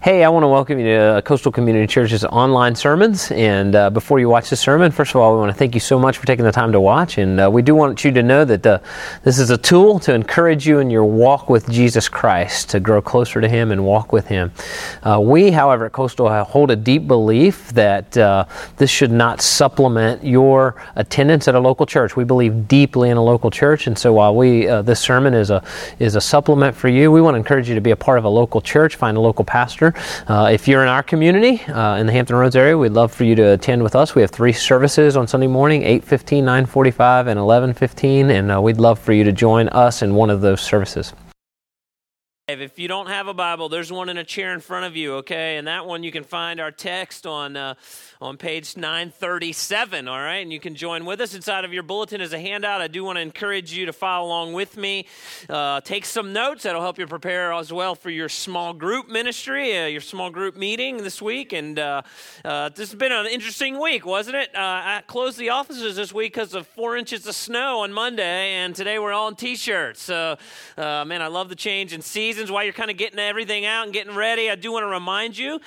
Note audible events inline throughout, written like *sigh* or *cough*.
Hey, I want to welcome you to Coastal Community Church's online sermons. And uh, before you watch the sermon, first of all, we want to thank you so much for taking the time to watch. And uh, we do want you to know that uh, this is a tool to encourage you in your walk with Jesus Christ, to grow closer to Him and walk with Him. Uh, we, however, at Coastal hold a deep belief that uh, this should not supplement your attendance at a local church. We believe deeply in a local church. And so while we, uh, this sermon is a, is a supplement for you, we want to encourage you to be a part of a local church, find a local pastor uh, if you're in our community uh, in the Hampton Roads area, we'd love for you to attend with us. We have three services on Sunday morning 8:15, 9:45, and 11:15, and uh, we'd love for you to join us in one of those services. If you don't have a Bible, there's one in a chair in front of you, okay? And that one you can find our text on uh, on page 937, all right? And you can join with us inside of your bulletin as a handout. I do want to encourage you to follow along with me. Uh, take some notes. That'll help you prepare as well for your small group ministry, uh, your small group meeting this week. And uh, uh this has been an interesting week, wasn't it? Uh, I closed the offices this week because of four inches of snow on Monday, and today we're all in t-shirts. So, uh, man, I love the change in seasons. While you're kind of getting everything out and getting ready, I do want to remind you,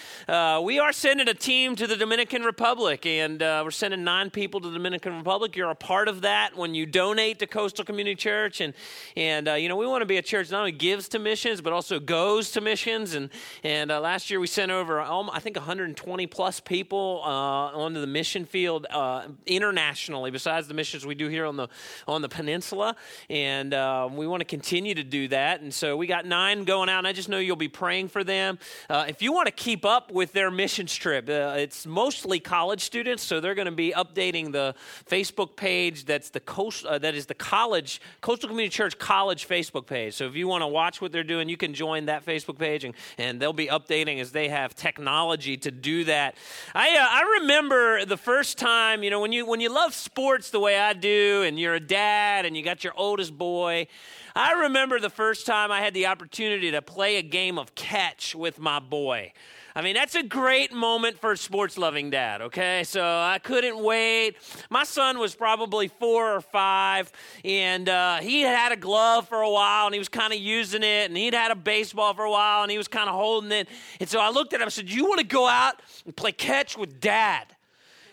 we are sending a team to the Dominican Dominican Republic, and uh, we're sending nine people to the Dominican Republic. You're a part of that when you donate to Coastal Community Church, and and uh, you know we want to be a church that not only gives to missions but also goes to missions. And and uh, last year we sent over um, I think 120 plus people uh, onto the mission field uh, internationally, besides the missions we do here on the on the peninsula, and uh, we want to continue to do that. And so we got nine going out, and I just know you'll be praying for them. if you want to keep up with their missions trip, it's mostly mostly college students, so they're going to be updating the Facebook page. That's the coast. Uh, that is the college Coastal Community Church College Facebook page. So if you want to watch what they're doing, you can join that Facebook page, and, and they'll be updating as they have technology to do that. I uh, I remember the first time, you know, when you when you love sports the way I do, and you're a dad, and you got your oldest boy. I remember the first time I had the opportunity to play a game of catch with my boy. I mean, that's a great moment for a sports loving dad, okay? So I couldn't wait. My son was probably four or five, and uh, he had had a glove for a while, and he was kind of using it, and he'd had a baseball for a while, and he was kind of holding it. And so I looked at him and said, You want to go out and play catch with dad?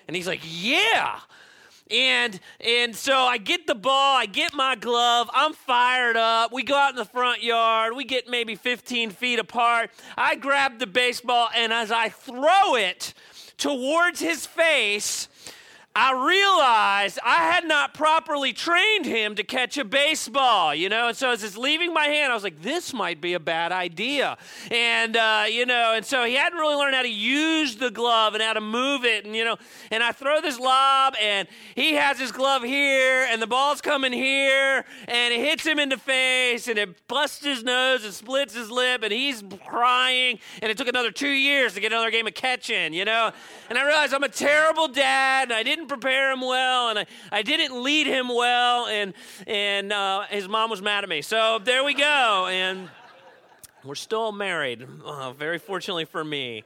And he's like, Yeah. And and so I get the ball, I get my glove, I'm fired up. We go out in the front yard, we get maybe 15 feet apart. I grab the baseball, and as I throw it towards his face, I realized I had not properly trained him to catch a baseball, you know. And so as it's leaving my hand, I was like, this might be a bad idea. And, uh, you know, and so he hadn't really learned how to use the glove and how to move it. And, you know, and I throw this lob, and he has his glove here, and the ball's coming here, and it hits him in the face, and it busts his nose and splits his lip, and he's crying. And it took another two years to get another game of catching, you know. And I realized I'm a terrible dad, and I didn't prepare him well, and I, I didn't lead him well, and, and uh, his mom was mad at me. So there we go. And we're still married, uh, very fortunately for me.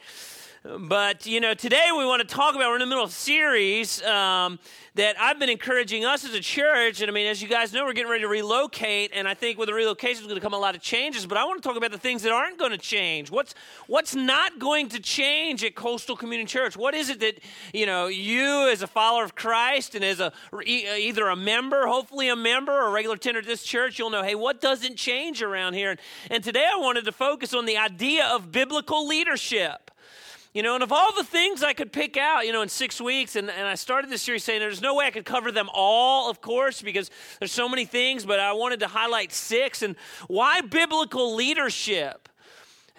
But, you know, today we want to talk about, we're in the middle of a series um, that I've been encouraging us as a church. And I mean, as you guys know, we're getting ready to relocate. And I think with the relocation, there's going to come a lot of changes. But I want to talk about the things that aren't going to change. What's, what's not going to change at Coastal Community Church? What is it that, you know, you as a follower of Christ and as a, either a member, hopefully a member or a regular tenor of this church, you'll know, hey, what doesn't change around here? And, and today I wanted to focus on the idea of biblical leadership. You know, and of all the things I could pick out, you know, in six weeks, and, and I started this series saying there's no way I could cover them all, of course, because there's so many things, but I wanted to highlight six. And why biblical leadership?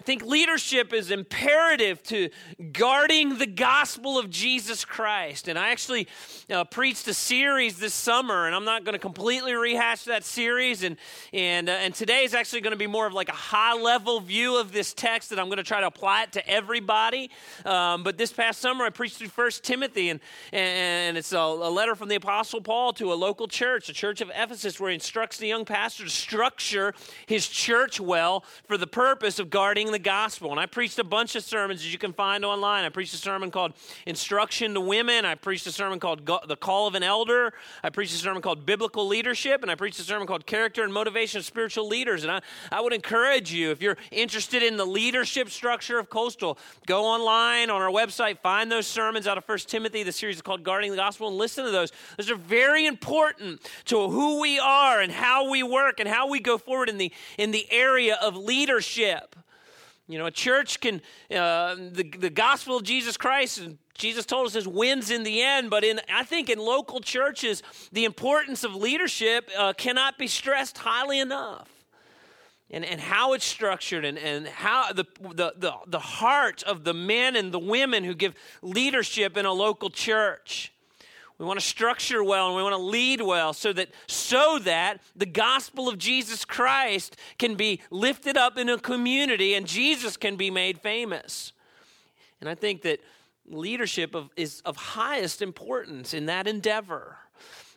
I think leadership is imperative to guarding the gospel of Jesus Christ. And I actually uh, preached a series this summer, and I'm not going to completely rehash that series. And, and, uh, and today is actually going to be more of like a high level view of this text that I'm going to try to apply it to everybody. Um, but this past summer, I preached through First Timothy, and, and it's a, a letter from the Apostle Paul to a local church, the church of Ephesus, where he instructs the young pastor to structure his church well for the purpose of guarding the Gospel. And I preached a bunch of sermons that you can find online. I preached a sermon called Instruction to Women. I preached a sermon called The Call of an Elder. I preached a sermon called Biblical Leadership. And I preached a sermon called Character and Motivation of Spiritual Leaders. And I, I would encourage you, if you're interested in the leadership structure of Coastal, go online on our website, find those sermons out of 1 Timothy. The series is called Guarding the Gospel, and listen to those. Those are very important to who we are and how we work and how we go forward in the, in the area of leadership. You know, a church can, uh, the, the gospel of Jesus Christ, Jesus told us, is wins in the end. But in, I think in local churches, the importance of leadership uh, cannot be stressed highly enough. And, and how it's structured and, and how the, the, the, the heart of the men and the women who give leadership in a local church. We want to structure well and we want to lead well so that so that the gospel of Jesus Christ can be lifted up in a community and Jesus can be made famous. And I think that leadership of, is of highest importance in that endeavor.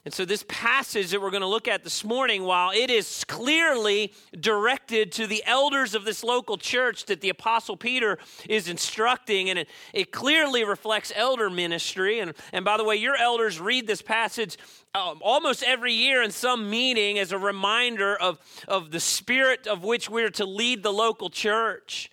And so, this passage that we're going to look at this morning, while it is clearly directed to the elders of this local church that the Apostle Peter is instructing, and it, it clearly reflects elder ministry. And, and by the way, your elders read this passage um, almost every year in some meeting as a reminder of, of the spirit of which we're to lead the local church.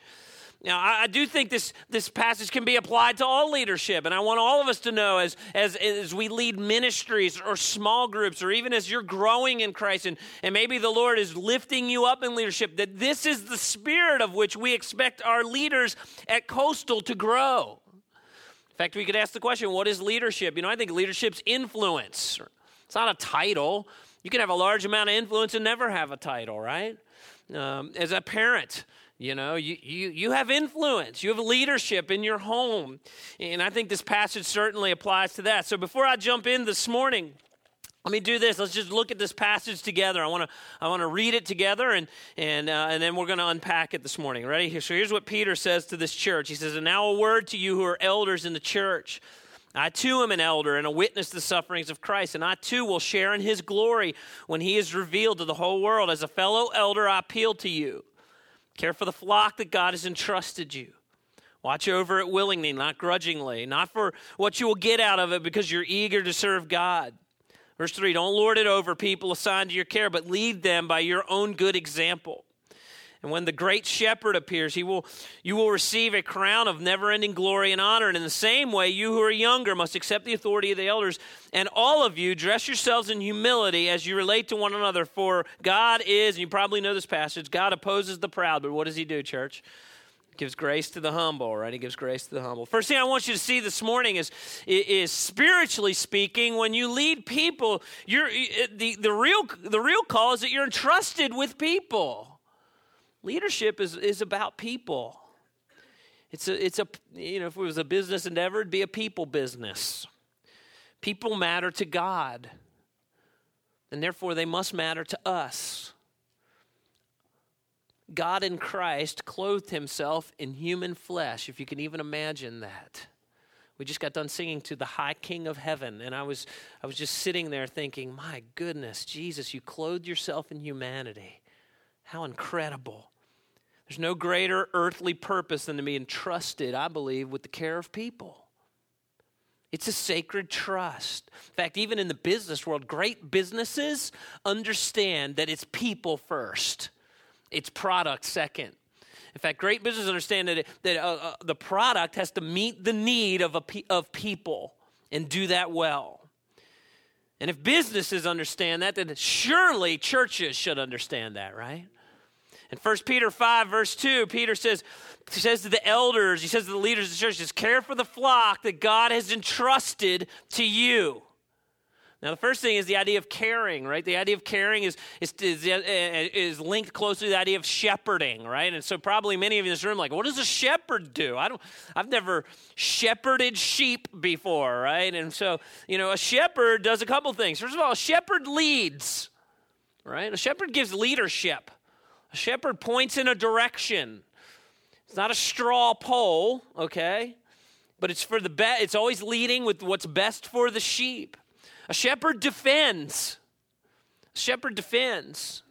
Now, I, do think this, this passage can be applied to all leadership, and I want all of us to know as, as, as we lead ministries or small groups, or even as you're growing in Christ, and, and maybe the Lord is lifting you up in leadership, that this is the spirit of which we expect our leaders at Coastal to grow. In fact, we could ask the question what is leadership? You know, I think leadership's influence. It's not a title. You can have a large amount of influence and never have a title, right? Um, as a parent, you know, you, you, you have influence, you have leadership in your home. And I think this passage certainly applies to that. So before I jump in this morning, let me do this. Let's just look at this passage together. I want to I want to read it together, and and uh, and then we're going to unpack it this morning. Ready? So here's what Peter says to this church. He says, "And now a word to you who are elders in the church. I too am an elder and a witness to the sufferings of Christ, and I too will share in His glory when He is revealed to the whole world. As a fellow elder, I appeal to you." Care for the flock that God has entrusted you. Watch over it willingly, not grudgingly, not for what you will get out of it because you're eager to serve God. Verse 3 Don't lord it over people assigned to your care, but lead them by your own good example. And when the great shepherd appears, he will, you will receive a crown of never ending glory and honor. And in the same way, you who are younger must accept the authority of the elders. And all of you, dress yourselves in humility as you relate to one another. For God is, and you probably know this passage, God opposes the proud. But what does he do, church? gives grace to the humble, right? He gives grace to the humble. First thing I want you to see this morning is, is spiritually speaking, when you lead people, you're, the, the, real, the real call is that you're entrusted with people. Leadership is, is about people. It's a, it's a, you know, if it was a business endeavor, it'd be a people business. People matter to God, and therefore they must matter to us. God in Christ clothed himself in human flesh, if you can even imagine that. We just got done singing to the high king of heaven, and I was, I was just sitting there thinking, my goodness, Jesus, you clothed yourself in humanity. How incredible. There's no greater earthly purpose than to be entrusted, I believe, with the care of people. It's a sacred trust. In fact, even in the business world, great businesses understand that it's people first, it's product second. In fact, great businesses understand that, that uh, uh, the product has to meet the need of, a, of people and do that well. And if businesses understand that, then surely churches should understand that, right? In 1 Peter 5, verse 2, Peter says, he says to the elders, he says to the leaders of the church, just care for the flock that God has entrusted to you. Now, the first thing is the idea of caring, right? The idea of caring is, is, is, uh, is, linked closely to the idea of shepherding, right? And so, probably many of you in this room, like, what does a shepherd do? I don't, I've never shepherded sheep before, right? And so, you know, a shepherd does a couple things. First of all, a shepherd leads, right? A shepherd gives leadership. A shepherd points in a direction. It's not a straw poll, okay? But it's for the best. It's always leading with what's best for the sheep. A shepherd defends. A shepherd defends.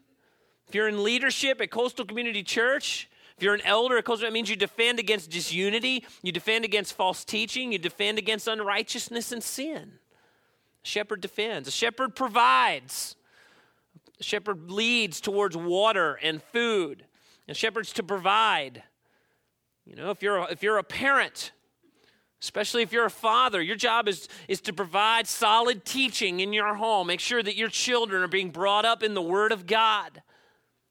If you're in leadership at Coastal Community Church, If you're an elder at Coastal, it means you defend against disunity, you defend against false teaching, you defend against unrighteousness and sin. A shepherd defends, a shepherd provides, shepherd leads towards water and food, and shepherds to provide. You know, if you're a, if you're a parent, especially if you're a father, your job is, is to provide solid teaching in your home. Make sure that your children are being brought up in the Word of God.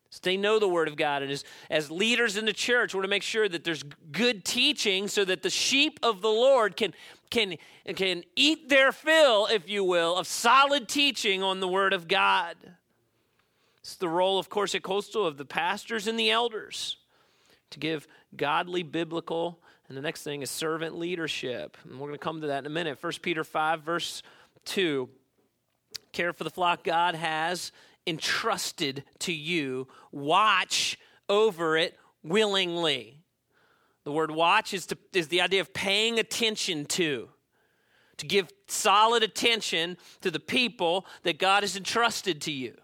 So they know the Word of God. And as, as leaders in the church, we're to make sure that there's good teaching so that the sheep of the Lord can, can, can eat their fill, if you will, of solid teaching on the Word of God. It's the role, of course, at Coastal of the pastors and the elders to give godly, biblical, and the next thing is servant leadership. And we're going to come to that in a minute. 1 Peter 5, verse 2. Care for the flock God has entrusted to you, watch over it willingly. The word watch is, to, is the idea of paying attention to, to give solid attention to the people that God has entrusted to you.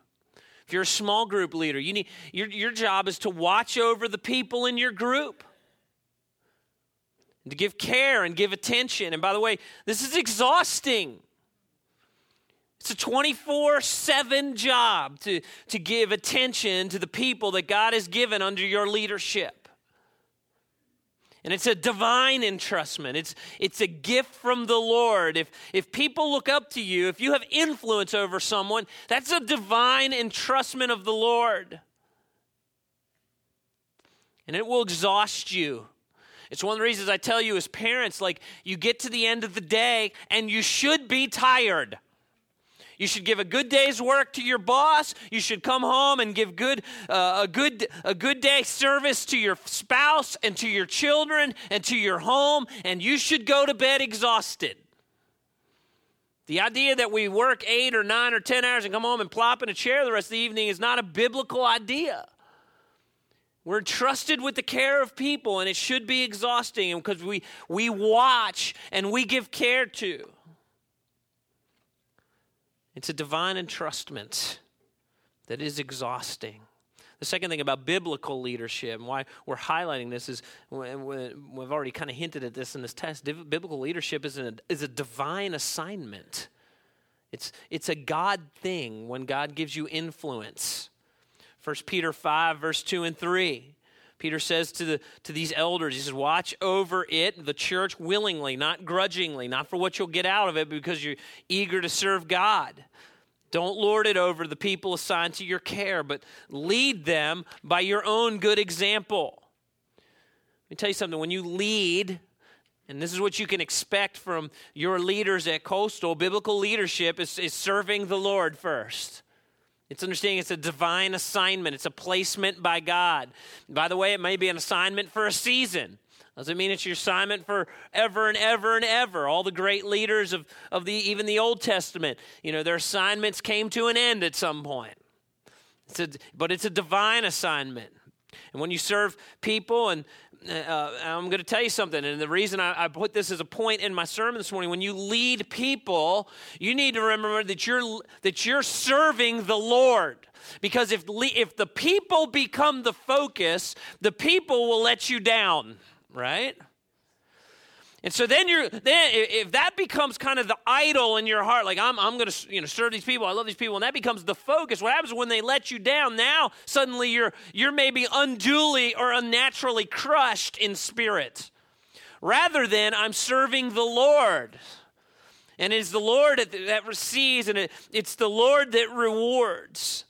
If you're a small group leader, you need, your, your job is to watch over the people in your group. And to give care and give attention. And by the way, this is exhausting. It's a 24 7 job to, to give attention to the people that God has given under your leadership. And it's a divine entrustment. It's, it's a gift from the Lord. If, if people look up to you, if you have influence over someone, that's a divine entrustment of the Lord. And it will exhaust you. It's one of the reasons I tell you as parents, like, you get to the end of the day and you should be tired. You should give a good day's work to your boss. You should come home and give good, uh, a, good, a good day service to your spouse and to your children and to your home, and you should go to bed exhausted. The idea that we work eight or nine or ten hours and come home and plop in a chair the rest of the evening is not a biblical idea. We're entrusted with the care of people, and it should be exhausting because we, we watch and we give care to. It's a divine entrustment that is exhausting. The second thing about biblical leadership and why we're highlighting this is we've already kind of hinted at this in this test. Biblical leadership is a, is a divine assignment. It's, it's a God thing when God gives you influence. 1 Peter 5, verse 2 and 3. Peter says to, the, to these elders, he says, Watch over it, the church, willingly, not grudgingly, not for what you'll get out of it because you're eager to serve God. Don't lord it over the people assigned to your care, but lead them by your own good example. Let me tell you something when you lead, and this is what you can expect from your leaders at Coastal, biblical leadership is, is serving the Lord first. It's understanding it's a divine assignment, it's a placement by God. By the way, it may be an assignment for a season. Doesn't mean it's your assignment for ever and ever and ever. All the great leaders of, of the even the Old Testament, you know, their assignments came to an end at some point. It's a, but it's a divine assignment. And when you serve people and uh, I'm going to tell you something, and the reason I, I, put this as a point in my sermon this morning: when you lead people, you need to remember that you're that you're serving the Lord. Because if if the people become the focus, the people will let you down, right? And so then you're then if that becomes kind of the idol in your heart, like I'm I'm to you know serve these people, I love these people, and that becomes the focus. What happens when they let you down? Now suddenly you're you're maybe unduly or unnaturally crushed in spirit, rather than I'm serving the Lord, and it's the Lord that, that receives, and it, it's the Lord that rewards.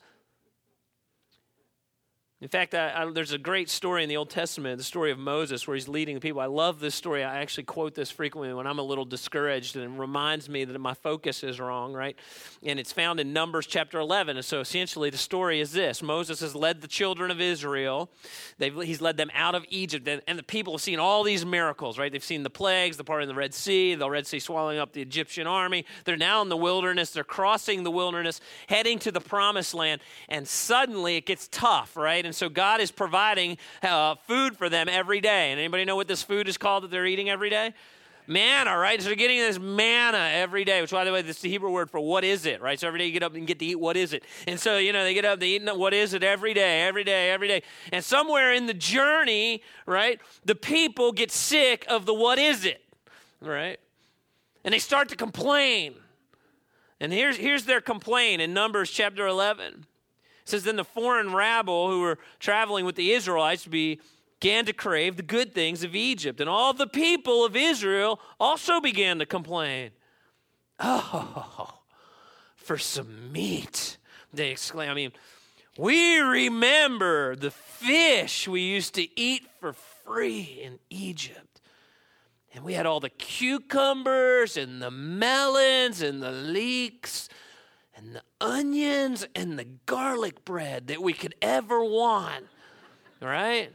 In fact, I, I, there's a great story in the Old Testament, the story of Moses, where he's leading the people. I love this story. I actually quote this frequently when I'm a little discouraged, and it reminds me that my focus is wrong, right? And it's found in Numbers chapter 11. And so essentially, the story is this Moses has led the children of Israel, They've, he's led them out of Egypt, and, and the people have seen all these miracles, right? They've seen the plagues, the part in the Red Sea, the Red Sea swallowing up the Egyptian army. They're now in the wilderness, they're crossing the wilderness, heading to the promised land, and suddenly it gets tough, right? And so God is providing uh, food for them every day. And anybody know what this food is called that they're eating every day? manna, right? So they're getting this manna every day, which, by the way, this is the Hebrew word for what is it, right? So every day you get up and get to eat what is it. And so, you know, they get up, they eat what is it every day, every day, every day. And somewhere in the journey, right, the people get sick of the what is it, right? And they start to complain. And here's, here's their complaint in Numbers chapter 11. It says, Then the foreign rabble who were traveling with the Israelites began to crave the good things of Egypt. And all the people of Israel also began to complain. Oh, for some meat, they exclaim. I mean, we remember the fish we used to eat for free in Egypt. And we had all the cucumbers and the melons and the leeks and the onions and the garlic bread that we could ever want. Right?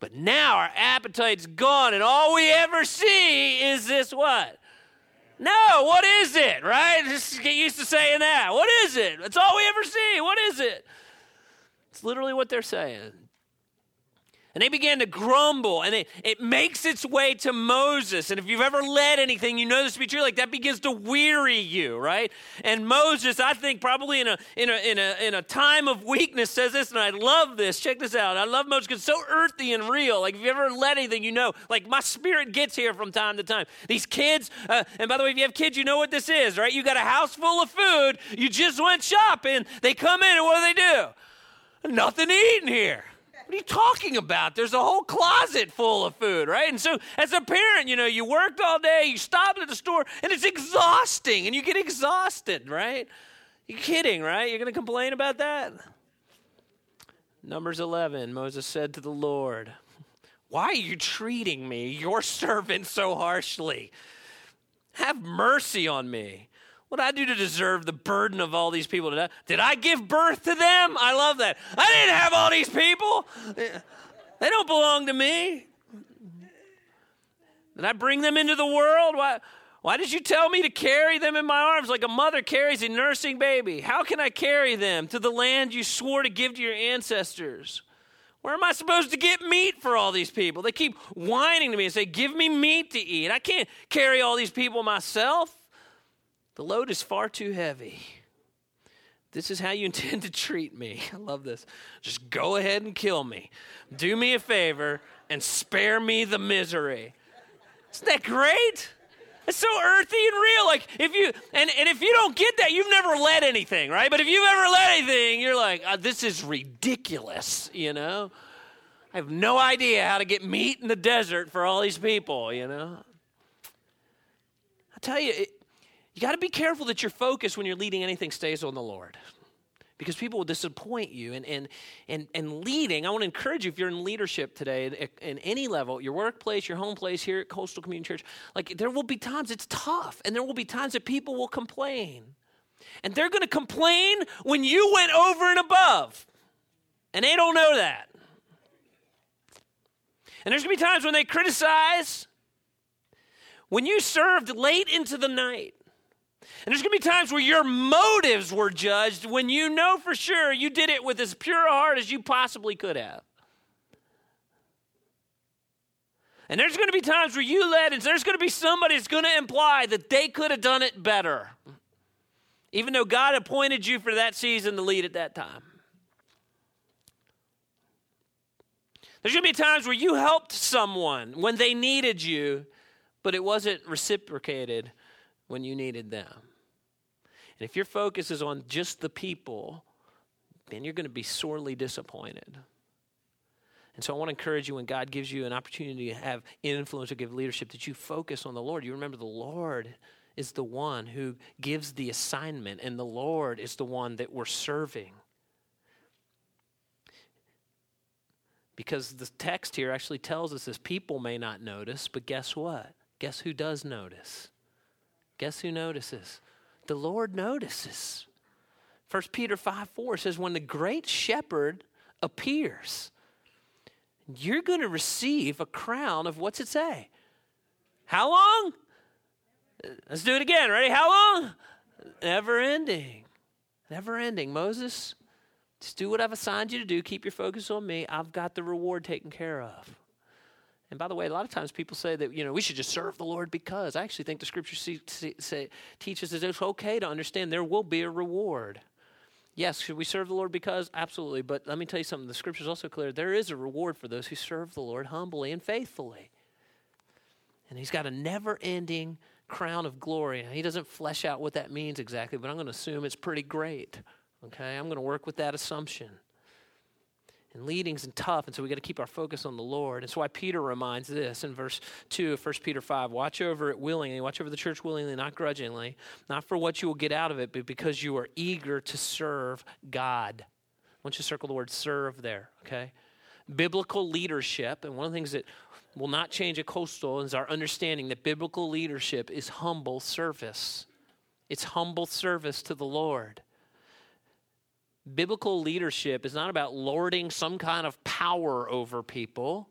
But now our appetite's gone, and all we ever see is this what? No, what is it? Right? Just get used to saying that. What is it? That's all we ever see. What is it? It's literally what they're saying. And they began to grumble, and it, it makes its way to Moses. And if you've ever led anything, you know this to be true. Like that begins to weary you, right? And Moses, I think, probably in a in a in a in a time of weakness, says this, and I love this. Check this out. I love Moses because it's so earthy and real. Like if you've ever led anything, you know. Like my spirit gets here from time to time. These kids, uh, and by the way, if you have kids, you know what this is, right? You got a house full of food. You just went shopping. They come in, and what do they do? Nothing to eat in here. What are you talking about? There's a whole closet full of food, right? And so, as a parent, you know, you worked all day, you stopped at the store, and it's exhausting, and you get exhausted, right? You're kidding, right? You're going to complain about that? Numbers 11, Moses said to the Lord, Why are you treating me, your servant, so harshly? Have mercy on me what did I do to deserve the burden of all these people? Did I give birth to them? I love that. I didn't have all these people. They don't belong to me. Did I bring them into the world? Why, why did you tell me to carry them in my arms like a mother carries a nursing baby? How can I carry them to the land you swore to give to your ancestors? Where am I supposed to get meat for all these people? They keep whining to me and say, Give me meat to eat. I can't carry all these people myself. The load is far too heavy. This is how you *laughs* intend to treat me. *laughs* I love this. Just go ahead and kill me. Do me a favor and spare me the misery. Isn't that great? It's so earthy and real. Like if you and, and if you don't get that, you've never led anything, right? But if you've ever led anything, you're like, oh, this is ridiculous, you know? I have no idea how to get meat in the desert for all these people, you know? I tell you, it, you got to be careful that your focus when you're leading anything stays on the Lord. Because people will disappoint you. And, and, and, and leading, I want to encourage you if you're in leadership today, in, in any level, your workplace, your home place here at Coastal Community Church, like there will be times it's tough. And there will be times that people will complain. And they're going to complain when you went over and above. And they don't know that. And there's going to be times when they criticize, when you served late into the night, and there's going to be times where your motives were judged when you know for sure you did it with as pure a heart as you possibly could have. And there's going to be times where you led, and there's going to be somebody that's going to imply that they could have done it better, even though God appointed you for that season to lead at that time. There's going to be times where you helped someone when they needed you, but it wasn't reciprocated when you needed them. And if your focus is on just the people, then you're going to be sorely disappointed. And so I want to encourage you when God gives you an opportunity to have influence or give leadership that you focus on the Lord. You remember the Lord is the one who gives the assignment, and the Lord is the one that we're serving. Because the text here actually tells us this people may not notice, but guess what? Guess who does notice? Guess who notices? The Lord notices. 1 Peter 5 4 says, When the great shepherd appears, you're going to receive a crown of what's it say? How long? Let's do it again. Ready? How long? Never ending. Never ending. Moses, just do what I've assigned you to do. Keep your focus on me. I've got the reward taken care of. And by the way, a lot of times people say that, you know, we should just serve the Lord because. I actually think the scripture see, see, say, teaches us it's okay to understand there will be a reward. Yes, should we serve the Lord because? Absolutely. But let me tell you something. The scripture is also clear. There is a reward for those who serve the Lord humbly and faithfully. And he's got a never ending crown of glory. Now, he doesn't flesh out what that means exactly, but I'm going to assume it's pretty great. Okay? I'm going to work with that assumption. And leading's and tough, and so we got to keep our focus on the Lord. And so why Peter reminds this in verse 2 of 1 Peter 5 watch over it willingly, watch over the church willingly, not grudgingly, not for what you will get out of it, but because you are eager to serve God. I want you to circle the word serve there, okay? Biblical leadership, and one of the things that will not change at Coastal is our understanding that biblical leadership is humble service. It's humble service to the Lord biblical leadership is not about lording some kind of power over people,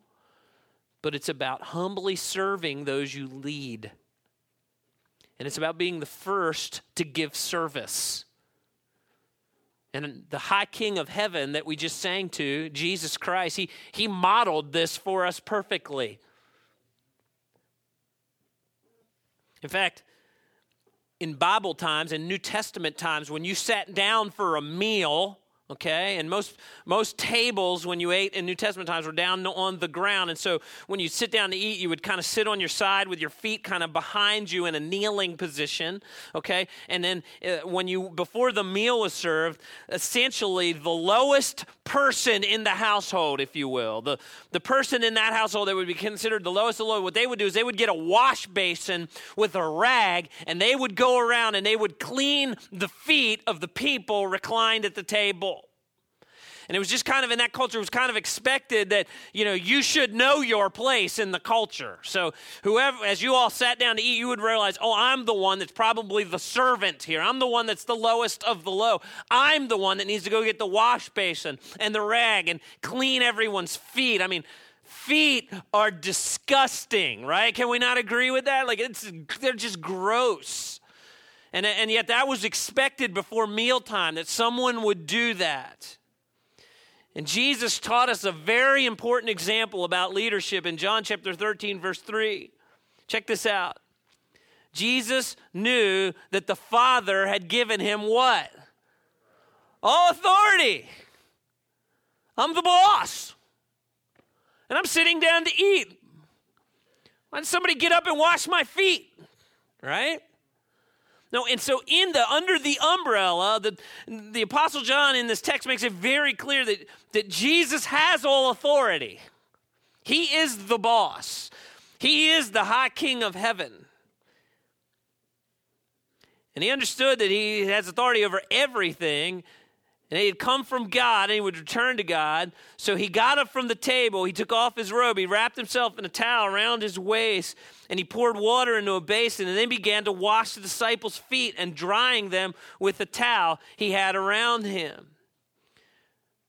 but it's about humbly serving those you lead. And it's about being the first to give service. And the high king of heaven that we just sang to, Jesus Christ, he, he modeled this for us perfectly. In fact, in Bible times and New Testament times, when you sat down for a meal, okay? And most most tables when you ate in new testament times were down on the ground. And so when you sit down to eat you would kind of sit on your side with your feet kind of behind you in a kneeling position okay? And then uh, when you before the meal was served essentially the lowest person in the household if you will the the person in that household that would be considered the lowest of the low what they would do is they would get a wash basin with a rag and they would go around and they would clean the feet of the people reclined at the table and it was just kind of in that culture, it was kind of expected that, you know, you should know your place in the culture. So, whoever, as you all sat down to eat, you would realize, oh, I'm the one that's probably the servant here. I'm the one that's the lowest of the low. I'm the one that needs to go get the wash basin and the rag and clean everyone's feet. I mean, feet are disgusting, right? Can we not agree with that? Like, it's, they're just gross. And, and yet, that was expected before mealtime that someone would do that. And Jesus taught us a very important example about leadership in John chapter 13, verse 3. Check this out. Jesus knew that the Father had given him what? All authority. I'm the boss. And I'm sitting down to eat. Why did somebody get up and wash my feet? Right? No, and so in the under the umbrella, the, the Apostle John in this text makes it very clear that, that Jesus has all authority. He is the boss. He is the high king of heaven. And he understood that he has authority over everything and he had come from God and he would return to God. So he got up from the table. He took off his robe. He wrapped himself in a towel around his waist and he poured water into a basin and then began to wash the disciples' feet and drying them with the towel he had around him.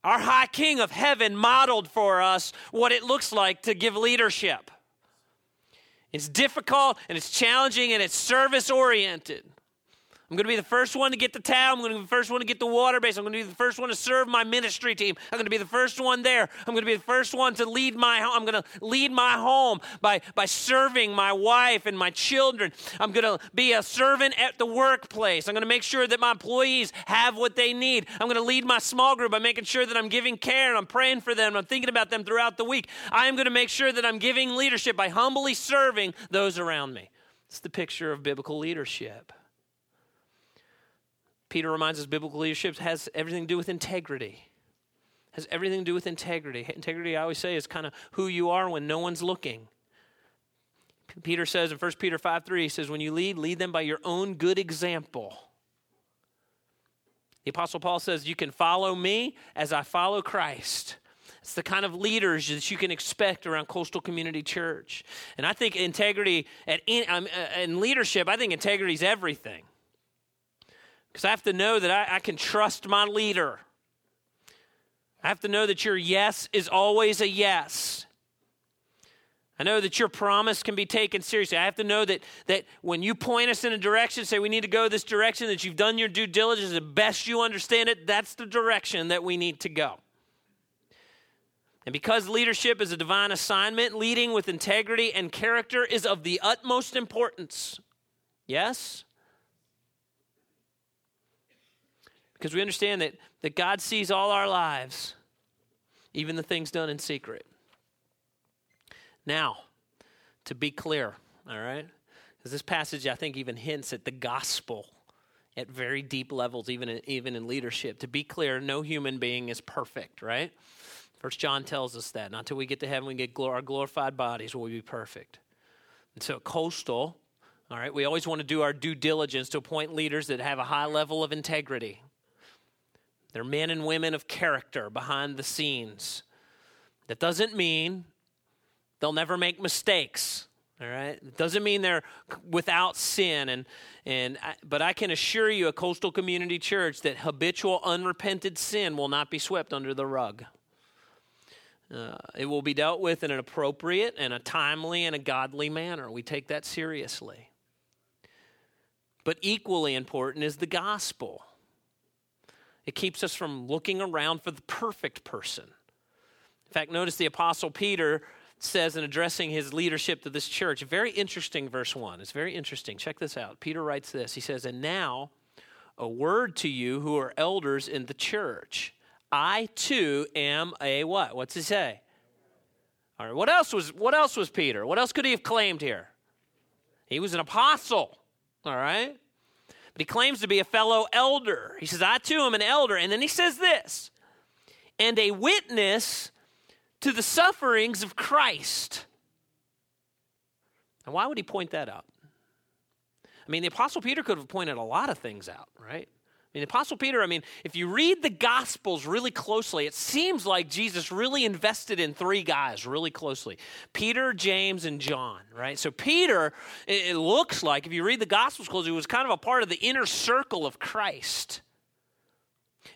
Our high king of heaven modeled for us what it looks like to give leadership. It's difficult and it's challenging and it's service oriented. I'm going to be the first one to get the towel. I'm going to be the first one to get the water base. I'm going to be the first one to serve my ministry team. I'm going to be the first one there. I'm going to be the first one to lead my home. I'm going to lead my home by, by serving my wife and my children. I'm going to be a servant at the workplace. I'm going to make sure that my employees have what they need. I'm going to lead my small group by making sure that I'm giving care and I'm praying for them. I'm thinking about them throughout the week. I am going to make sure that I'm giving leadership by humbly serving those around me. It's the picture of biblical leadership. Peter reminds us biblical leadership has everything to do with integrity. Has everything to do with integrity. Integrity, I always say, is kind of who you are when no one's looking. Peter says in 1 Peter 5 3, he says, When you lead, lead them by your own good example. The Apostle Paul says, You can follow me as I follow Christ. It's the kind of leaders that you can expect around Coastal Community Church. And I think integrity at uh, in leadership, I think integrity is everything. Because I have to know that I, I can trust my leader. I have to know that your yes is always a yes. I know that your promise can be taken seriously. I have to know that, that when you point us in a direction, say we need to go this direction, that you've done your due diligence, the best you understand it, that's the direction that we need to go. And because leadership is a divine assignment, leading with integrity and character is of the utmost importance. Yes? Because we understand that, that God sees all our lives, even the things done in secret. Now, to be clear, all right? Because this passage, I think, even hints at the gospel at very deep levels, even in, even in leadership. To be clear, no human being is perfect, right? First John tells us that. Not until we get to heaven, we get glor- our glorified bodies will we be perfect. And so, coastal, all right, we always want to do our due diligence to appoint leaders that have a high level of integrity. They're men and women of character behind the scenes. That doesn't mean they'll never make mistakes. All right. It doesn't mean they're without sin, and and I, but I can assure you, a coastal community church, that habitual unrepented sin will not be swept under the rug. Uh, it will be dealt with in an appropriate and a timely and a godly manner. We take that seriously. But equally important is the gospel. It keeps us from looking around for the perfect person. In fact, notice the Apostle Peter says in addressing his leadership to this church, very interesting, verse 1. It's very interesting. Check this out. Peter writes this He says, And now a word to you who are elders in the church. I too am a what? What's he say? All right. What else was what else was Peter? What else could he have claimed here? He was an apostle. All right. But he claims to be a fellow elder. He says, I too am an elder. And then he says this, and a witness to the sufferings of Christ. And why would he point that out? I mean, the Apostle Peter could have pointed a lot of things out, right? Mean, the Apostle Peter, I mean, if you read the Gospels really closely, it seems like Jesus really invested in three guys really closely Peter, James, and John, right? So, Peter, it looks like, if you read the Gospels closely, was kind of a part of the inner circle of Christ.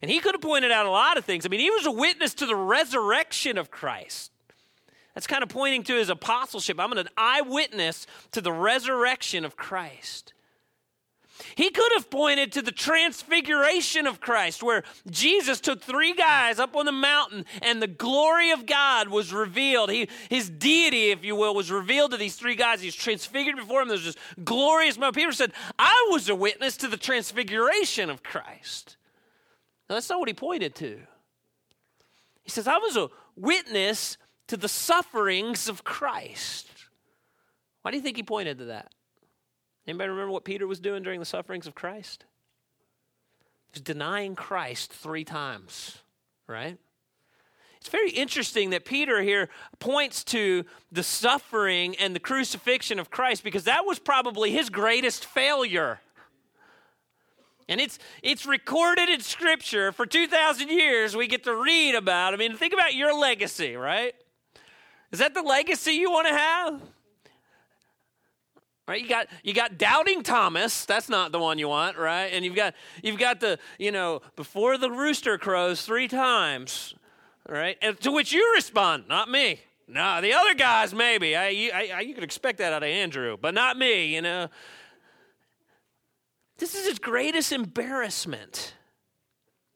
And he could have pointed out a lot of things. I mean, he was a witness to the resurrection of Christ. That's kind of pointing to his apostleship. I'm an eyewitness to the resurrection of Christ. He could have pointed to the transfiguration of Christ, where Jesus took three guys up on the mountain and the glory of God was revealed. He, his deity, if you will, was revealed to these three guys. He's transfigured before him. There's this glorious moment. Peter said, I was a witness to the transfiguration of Christ. Now, that's not what he pointed to. He says, I was a witness to the sufferings of Christ. Why do you think he pointed to that? Anybody remember what Peter was doing during the sufferings of Christ? He was denying Christ three times, right? It's very interesting that Peter here points to the suffering and the crucifixion of Christ because that was probably his greatest failure. And it's it's recorded in scripture for 2000 years we get to read about. I mean, think about your legacy, right? Is that the legacy you want to have? Right? You got you got doubting Thomas. That's not the one you want, right? And you've got you've got the you know before the rooster crows three times, right? And to which you respond, not me. No, the other guys maybe. I, I, I, you could expect that out of Andrew, but not me. You know, this is his greatest embarrassment.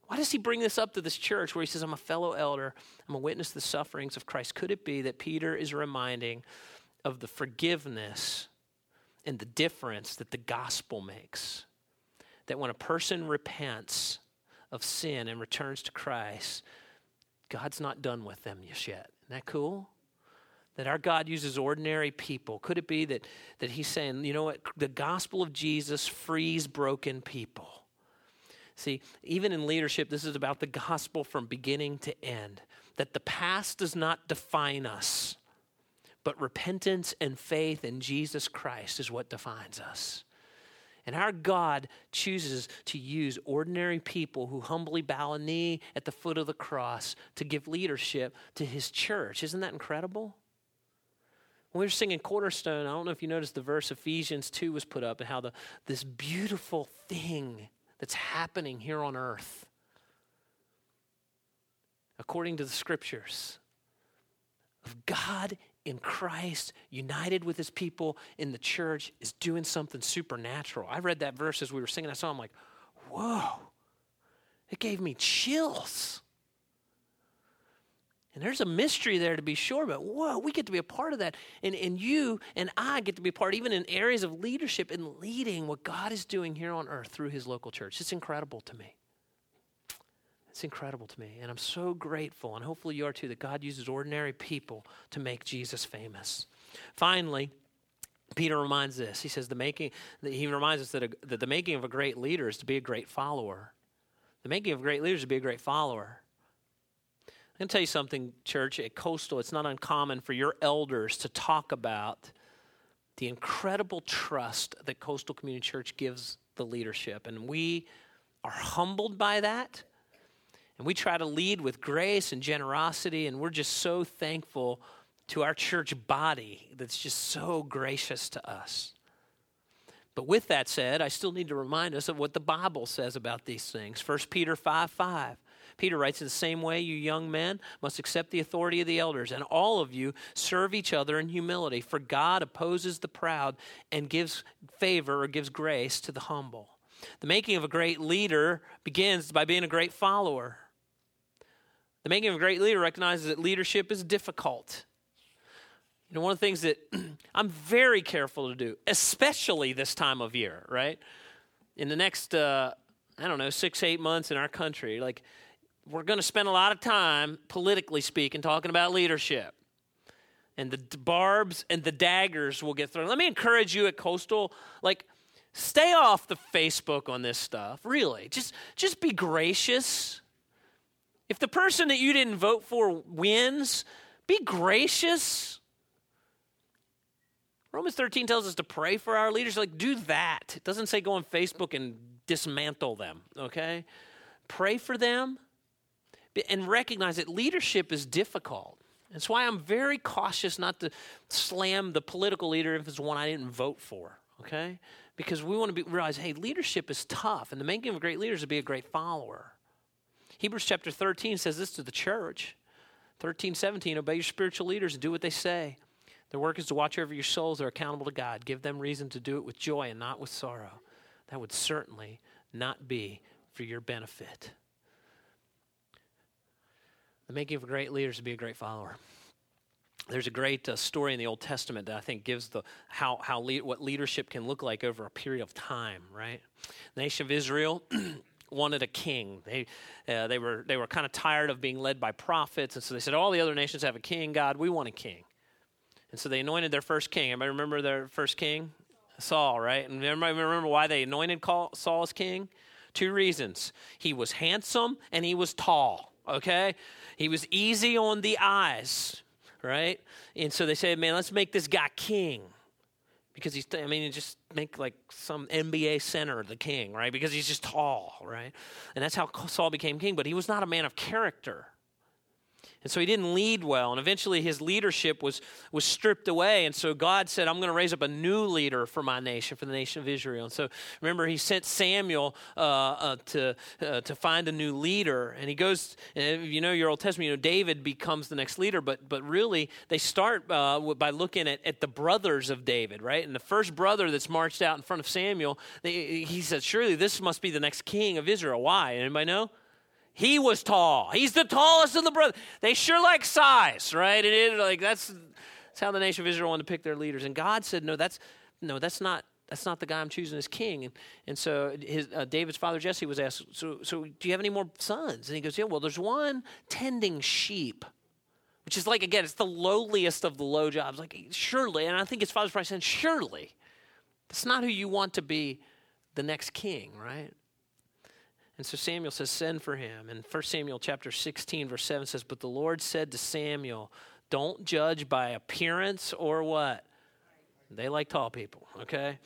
Why does he bring this up to this church where he says, I'm a fellow elder, I'm a witness to the sufferings of Christ? Could it be that Peter is reminding of the forgiveness and the difference that the gospel makes? That when a person repents of sin and returns to Christ, God's not done with them just yet. Isn't that cool? that our God uses ordinary people? Could it be that, that He's saying, you know what, the gospel of Jesus frees broken people? See, even in leadership, this is about the gospel from beginning to end. That the past does not define us, but repentance and faith in Jesus Christ is what defines us. And our God chooses to use ordinary people who humbly bow a knee at the foot of the cross to give leadership to his church. Isn't that incredible? When we were singing Cornerstone, I don't know if you noticed the verse Ephesians 2 was put up and how the, this beautiful thing that's happening here on earth, according to the scriptures, of God in Christ, united with his people in the church, is doing something supernatural. I read that verse as we were singing that song. I'm like, whoa, it gave me chills. And there's a mystery there to be sure, but whoa, we get to be a part of that. And, and you and I get to be a part, even in areas of leadership and leading what God is doing here on earth through his local church. It's incredible to me. It's incredible to me. And I'm so grateful, and hopefully you are too, that God uses ordinary people to make Jesus famous. Finally, Peter reminds this. He says the making. He reminds us that, a, that the making of a great leader is to be a great follower. The making of a great leader is to be a great follower. I'm going to tell you something, church. At Coastal, it's not uncommon for your elders to talk about the incredible trust that Coastal Community Church gives the leadership, and we are humbled by that. And we try to lead with grace and generosity, and we're just so thankful to our church body that's just so gracious to us. But with that said, I still need to remind us of what the Bible says about these things. 1 Peter 5 5. Peter writes, In the same way, you young men must accept the authority of the elders, and all of you serve each other in humility, for God opposes the proud and gives favor or gives grace to the humble. The making of a great leader begins by being a great follower. The making of a great leader recognizes that leadership is difficult. You know, one of the things that *clears throat* I'm very careful to do, especially this time of year, right? In the next, uh, I don't know, six, eight months in our country, like, we're going to spend a lot of time, politically speaking, talking about leadership. And the barbs and the daggers will get thrown. Let me encourage you at Coastal, like, stay off the Facebook on this stuff, really. Just, just be gracious. If the person that you didn't vote for wins, be gracious. Romans 13 tells us to pray for our leaders. Like, do that. It doesn't say go on Facebook and dismantle them, okay? Pray for them and recognize that leadership is difficult. That's why I'm very cautious not to slam the political leader if it's one I didn't vote for, okay? Because we want to be, realize, hey, leadership is tough, and the making of a great leader is to be a great follower. Hebrews chapter 13 says this to the church 13, 17, obey your spiritual leaders and do what they say. Their work is to watch over your souls. They're accountable to God. Give them reason to do it with joy and not with sorrow. That would certainly not be for your benefit. The making of a great leader is to be a great follower. There's a great uh, story in the Old Testament that I think gives the how how what leadership can look like over a period of time. Right, the nation of Israel. *clears throat* wanted a king. They, uh, they were, they were kind of tired of being led by prophets, and so they said, All the other nations have a king, God, we want a king. And so they anointed their first king. Everybody remember their first king? Saul, right? And everybody remember why they anointed Saul as king? Two reasons. He was handsome and he was tall, okay? He was easy on the eyes, right? And so they said, man, let's make this guy king. Because he's, I mean, just make like some NBA center the king, right? Because he's just tall, right? And that's how Saul became king. But he was not a man of character. And so he didn't lead well. And eventually his leadership was, was stripped away. And so God said, I'm going to raise up a new leader for my nation, for the nation of Israel. And so remember, he sent Samuel uh, uh, to, uh, to find a new leader. And he goes, and you know your Old Testament, you know, David becomes the next leader. But, but really, they start uh, by looking at, at the brothers of David, right? And the first brother that's marched out in front of Samuel, they, he said, Surely this must be the next king of Israel. Why? Anybody know? He was tall. He's the tallest of the brothers. They sure like size, right? It, like that's, that's how the nation of Israel wanted to pick their leaders. And God said, "No, that's no, that's not that's not the guy I'm choosing as king. And, and so his, uh, David's father Jesse was asked, so, so do you have any more sons? And he goes, yeah, well, there's one tending sheep, which is like, again, it's the lowliest of the low jobs. Like, surely, and I think his father's probably saying, surely, that's not who you want to be the next king, right? And so Samuel says, Send for him. And 1 Samuel chapter 16, verse 7 says, But the Lord said to Samuel, Don't judge by appearance or what? They like tall people, okay?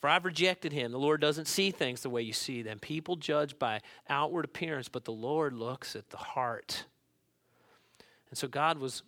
For I've rejected him. The Lord doesn't see things the way you see them. People judge by outward appearance, but the Lord looks at the heart. And so God was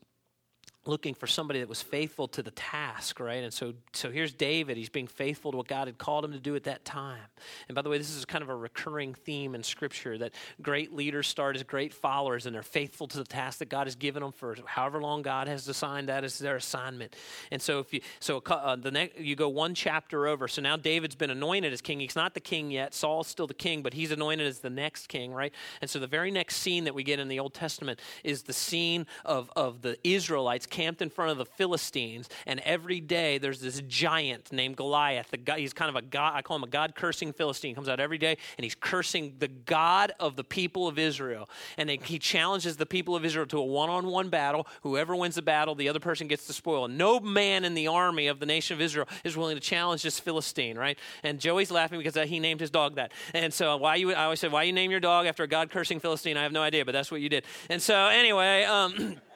looking for somebody that was faithful to the task, right? And so, so here's David. He's being faithful to what God had called him to do at that time. And by the way, this is kind of a recurring theme in Scripture that great leaders start as great followers, and they're faithful to the task that God has given them for however long God has assigned that as their assignment. And so, if you so uh, the next you go one chapter over. So now David's been anointed as king. He's not the king yet. Saul's still the king, but he's anointed as the next king, right? And so the very next scene that we get in the Old Testament is the scene of of the Israelites camped in front of the Philistines, and every day there's this giant named Goliath. The guy, he's kind of a god, I call him a God cursing Philistine. He comes out every day and he's cursing the God of the people of Israel. And he challenges the people of Israel to a one on one battle. Whoever wins the battle, the other person gets the spoil. No man in the army of the nation of Israel is willing to challenge this Philistine, right? And Joey's laughing because he named his dog that. And so why you, I always said, why you name your dog after a God cursing Philistine? I have no idea, but that's what you did. And so anyway, um, *clears throat*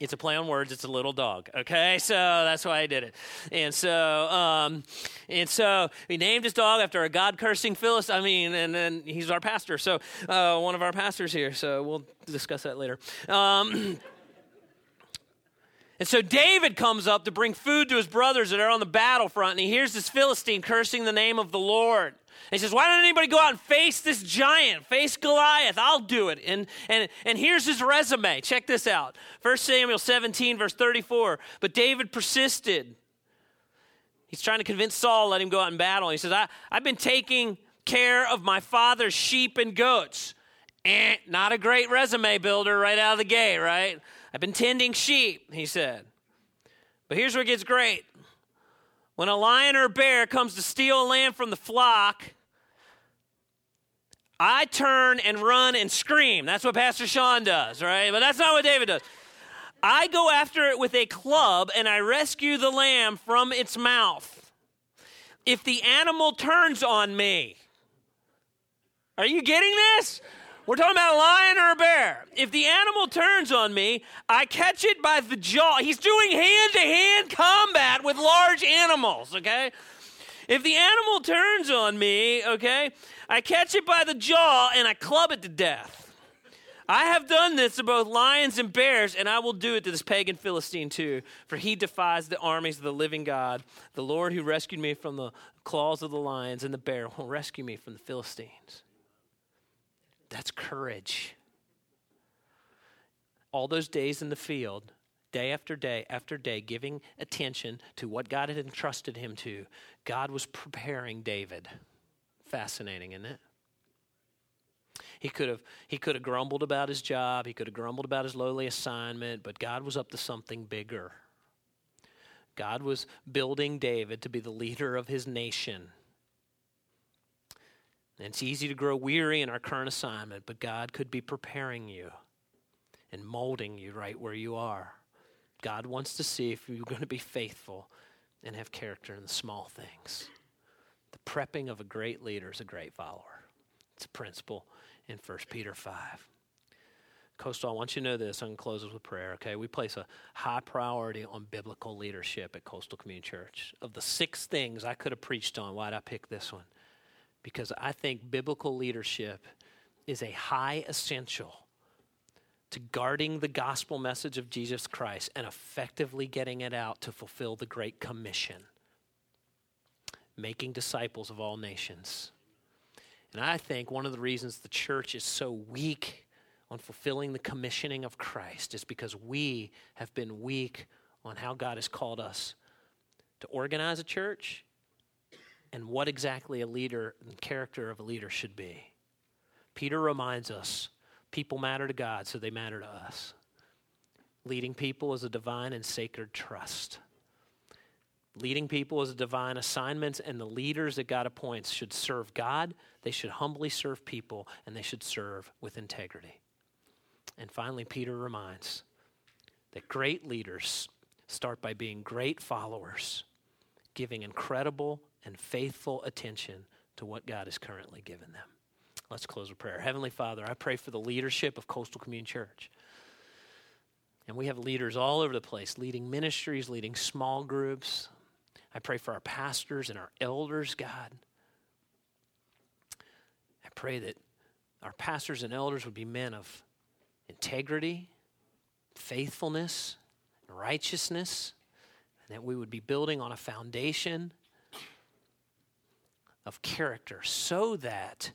It's a play on words. It's a little dog. Okay, so that's why I did it. And so, um, and so he named his dog after a God cursing Philistine. I mean, and then he's our pastor. So uh, one of our pastors here. So we'll discuss that later. Um, And so David comes up to bring food to his brothers that are on the battlefront, and he hears this Philistine cursing the name of the Lord. And he says, Why don't anybody go out and face this giant? Face Goliath. I'll do it. And, and, and here's his resume. Check this out 1 Samuel 17, verse 34. But David persisted. He's trying to convince Saul, let him go out in battle. He says, I, I've been taking care of my father's sheep and goats. Eh, not a great resume builder right out of the gate, right? I've been tending sheep, he said. But here's where it gets great. When a lion or a bear comes to steal a lamb from the flock, I turn and run and scream. That's what Pastor Sean does, right? But that's not what David does. I go after it with a club and I rescue the lamb from its mouth. If the animal turns on me, are you getting this? We're talking about a lion or a bear. If the animal turns on me, I catch it by the jaw. He's doing hand to hand combat with large animals, okay? If the animal turns on me, okay, I catch it by the jaw and I club it to death. I have done this to both lions and bears, and I will do it to this pagan Philistine too, for he defies the armies of the living God. The Lord who rescued me from the claws of the lions and the bear will rescue me from the Philistines. That's courage. All those days in the field, day after day after day, giving attention to what God had entrusted him to, God was preparing David. Fascinating, isn't it? He could have he could have grumbled about his job, he could have grumbled about his lowly assignment, but God was up to something bigger. God was building David to be the leader of his nation. And it's easy to grow weary in our current assignment, but God could be preparing you and molding you right where you are. God wants to see if you're going to be faithful and have character in the small things. The prepping of a great leader is a great follower. It's a principle in 1 Peter 5. Coastal, I want you to know this. I'm going to close with prayer, okay? We place a high priority on biblical leadership at Coastal Community Church. Of the six things I could have preached on, why'd I pick this one? Because I think biblical leadership is a high essential to guarding the gospel message of Jesus Christ and effectively getting it out to fulfill the Great Commission, making disciples of all nations. And I think one of the reasons the church is so weak on fulfilling the commissioning of Christ is because we have been weak on how God has called us to organize a church and what exactly a leader and character of a leader should be. Peter reminds us people matter to God, so they matter to us. Leading people is a divine and sacred trust. Leading people is a divine assignment, and the leaders that God appoints should serve God, they should humbly serve people, and they should serve with integrity. And finally, Peter reminds that great leaders start by being great followers, giving incredible and faithful attention to what God has currently given them. Let's close with prayer. Heavenly Father, I pray for the leadership of Coastal Community Church. And we have leaders all over the place, leading ministries, leading small groups. I pray for our pastors and our elders, God. I pray that our pastors and elders would be men of integrity, faithfulness, righteousness, and that we would be building on a foundation of character so that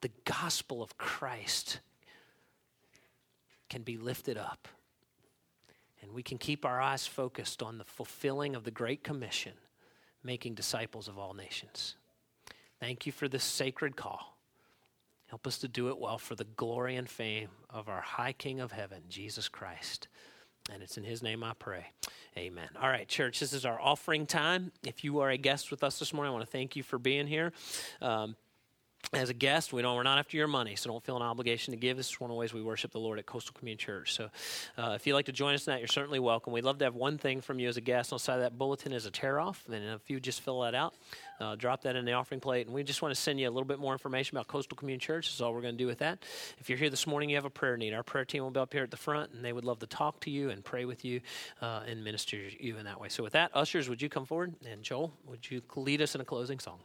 the gospel of Christ can be lifted up and we can keep our eyes focused on the fulfilling of the Great Commission, making disciples of all nations. Thank you for this sacred call. Help us to do it well for the glory and fame of our high King of heaven, Jesus Christ. And it's in his name I pray. Amen. All right, church, this is our offering time. If you are a guest with us this morning, I want to thank you for being here. Um, as a guest, we don't, we're not after your money, so don't feel an obligation to give. This is one of the ways we worship the Lord at Coastal Community Church. So uh, if you'd like to join us in that, you're certainly welcome. We'd love to have one thing from you as a guest. On the side of that bulletin is a tear off, and if you just fill that out, uh, drop that in the offering plate. And we just want to send you a little bit more information about Coastal Community Church. That's all we're going to do with that. If you're here this morning, you have a prayer need. Our prayer team will be up here at the front, and they would love to talk to you and pray with you uh, and minister you in that way. So with that, ushers, would you come forward? And Joel, would you lead us in a closing song?